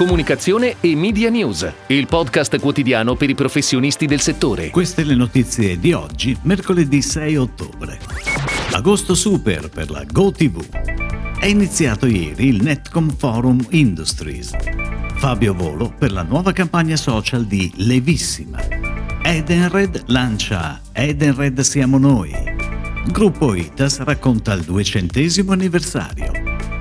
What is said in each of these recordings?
comunicazione e media news, il podcast quotidiano per i professionisti del settore. Queste le notizie di oggi, mercoledì 6 ottobre. Agosto Super per la GoTV. È iniziato ieri il Netcom Forum Industries. Fabio Volo per la nuova campagna social di Levissima. Edenred lancia Edenred siamo noi. Gruppo ITAS racconta il duecentesimo anniversario.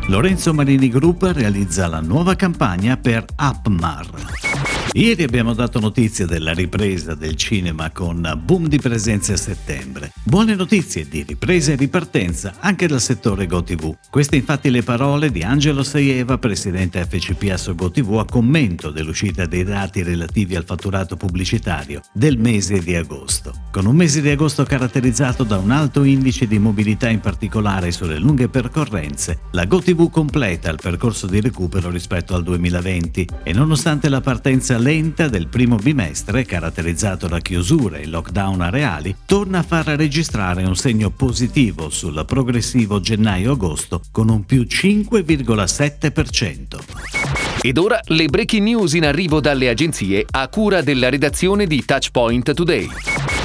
Lorenzo Marini Group realizza la nuova campagna per AppMar. Ieri abbiamo dato notizia della ripresa del cinema con boom di presenze a settembre. Buone notizie di ripresa e ripartenza anche dal settore GoTV. Queste infatti le parole di Angelo Saieva, presidente FCP Asso GoTV, a commento dell'uscita dei dati relativi al fatturato pubblicitario del mese di agosto. Con un mese di agosto caratterizzato da un alto indice di mobilità in particolare sulle lunghe percorrenze, la GoTV completa il percorso di recupero rispetto al 2020 e nonostante la partenza lenta del primo bimestre, caratterizzato da chiusure e lockdown areali, torna a far registrare un segno positivo sul progressivo gennaio-agosto con un più 5,7%. Ed ora le breaking news in arrivo dalle agenzie a cura della redazione di Touchpoint Today.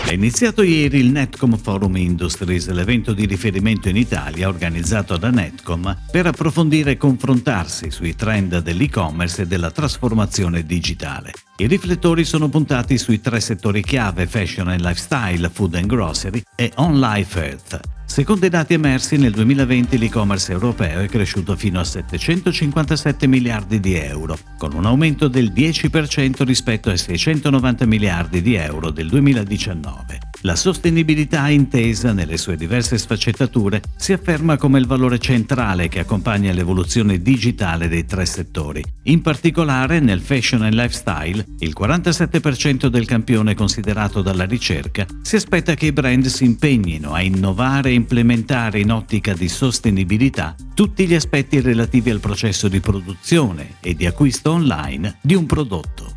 È iniziato ieri il Netcom Forum Industries, l'evento di riferimento in Italia organizzato da Netcom per approfondire e confrontarsi sui trend dell'e-commerce e della trasformazione digitale. I riflettori sono puntati sui tre settori chiave fashion and lifestyle, food and grocery e on life earth. Secondo i dati emersi, nel 2020 l'e-commerce europeo è cresciuto fino a 757 miliardi di euro, con un aumento del 10% rispetto ai 690 miliardi di euro del 2019. La sostenibilità intesa nelle sue diverse sfaccettature si afferma come il valore centrale che accompagna l'evoluzione digitale dei tre settori. In particolare nel fashion and lifestyle, il 47% del campione considerato dalla ricerca si aspetta che i brand si impegnino a innovare e implementare in ottica di sostenibilità tutti gli aspetti relativi al processo di produzione e di acquisto online di un prodotto.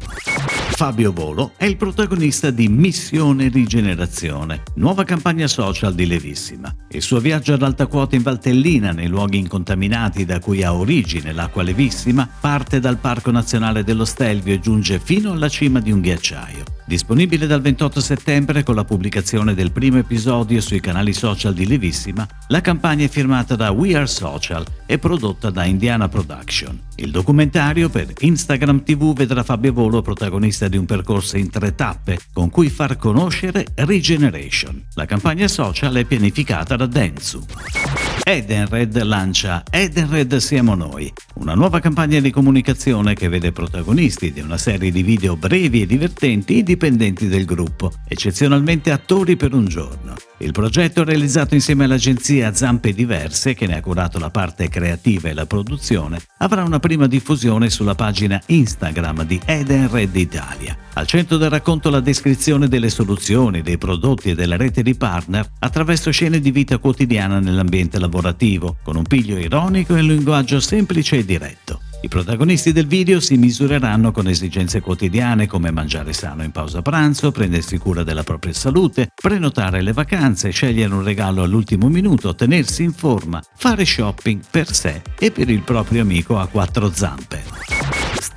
Fabio Volo è il protagonista di Missione Rigenerazione, nuova campagna social di Levissima. Il suo viaggio ad alta quota in Valtellina, nei luoghi incontaminati da cui ha origine l'acqua Levissima, parte dal Parco Nazionale dello Stelvio e giunge fino alla cima di un ghiacciaio. Disponibile dal 28 settembre con la pubblicazione del primo episodio sui canali social di Levissima, la campagna è firmata da We Are Social e prodotta da Indiana Production. Il documentario per Instagram TV vedrà Fabio Volo protagonista di un percorso in tre tappe con cui far conoscere Regeneration. La campagna social è pianificata da Densu. Edenred lancia Edenred siamo noi, una nuova campagna di comunicazione che vede protagonisti di una serie di video brevi e divertenti indipendenti del gruppo, eccezionalmente attori per un giorno. Il progetto realizzato insieme all'agenzia Zampe Diverse, che ne ha curato la parte creativa e la produzione, avrà una prima diffusione sulla pagina Instagram di Edenred Italia. Al centro del racconto la descrizione delle soluzioni, dei prodotti e della rete di partner attraverso scene di vita quotidiana nell'ambiente lavorativo, con un piglio ironico e un linguaggio semplice e diretto. I protagonisti del video si misureranno con esigenze quotidiane come mangiare sano in pausa pranzo, prendersi cura della propria salute, prenotare le vacanze, scegliere un regalo all'ultimo minuto, tenersi in forma, fare shopping per sé e per il proprio amico a quattro zampe.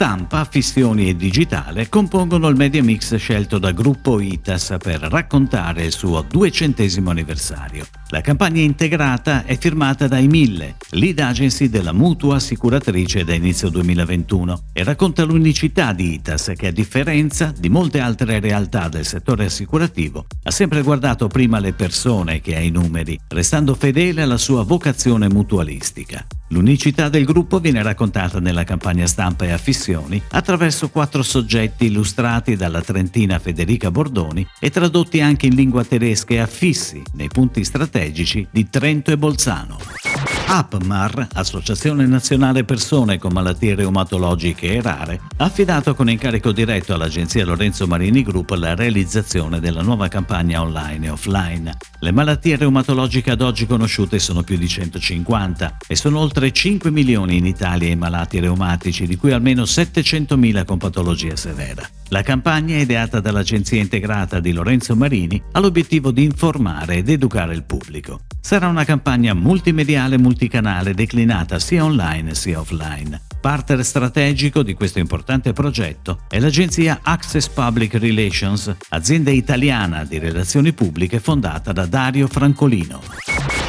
Stampa, fissioni e digitale compongono il media mix scelto da Gruppo ITAS per raccontare il suo duecentesimo anniversario. La campagna integrata è firmata dai Mille, lead agency della mutua assicuratrice da inizio 2021 e racconta l'unicità di ITAS che a differenza di molte altre realtà del settore assicurativo ha sempre guardato prima le persone che ai numeri, restando fedele alla sua vocazione mutualistica. L'unicità del gruppo viene raccontata nella campagna stampa e affissioni attraverso quattro soggetti illustrati dalla trentina Federica Bordoni e tradotti anche in lingua tedesca e affissi nei punti strategici di Trento e Bolzano. APMAR, Associazione Nazionale Persone con Malattie Reumatologiche Rare, ha affidato con incarico diretto all'agenzia Lorenzo Marini Group la realizzazione della nuova campagna online e offline. Le malattie reumatologiche ad oggi conosciute sono più di 150 e sono oltre oltre 5 milioni in Italia i malati reumatici, di cui almeno 700.000 con patologia severa. La campagna, ideata dall'Agenzia Integrata di Lorenzo Marini, ha l'obiettivo di informare ed educare il pubblico. Sarà una campagna multimediale multicanale declinata sia online sia offline. Partner strategico di questo importante progetto è l'agenzia Access Public Relations, azienda italiana di relazioni pubbliche fondata da Dario Francolino.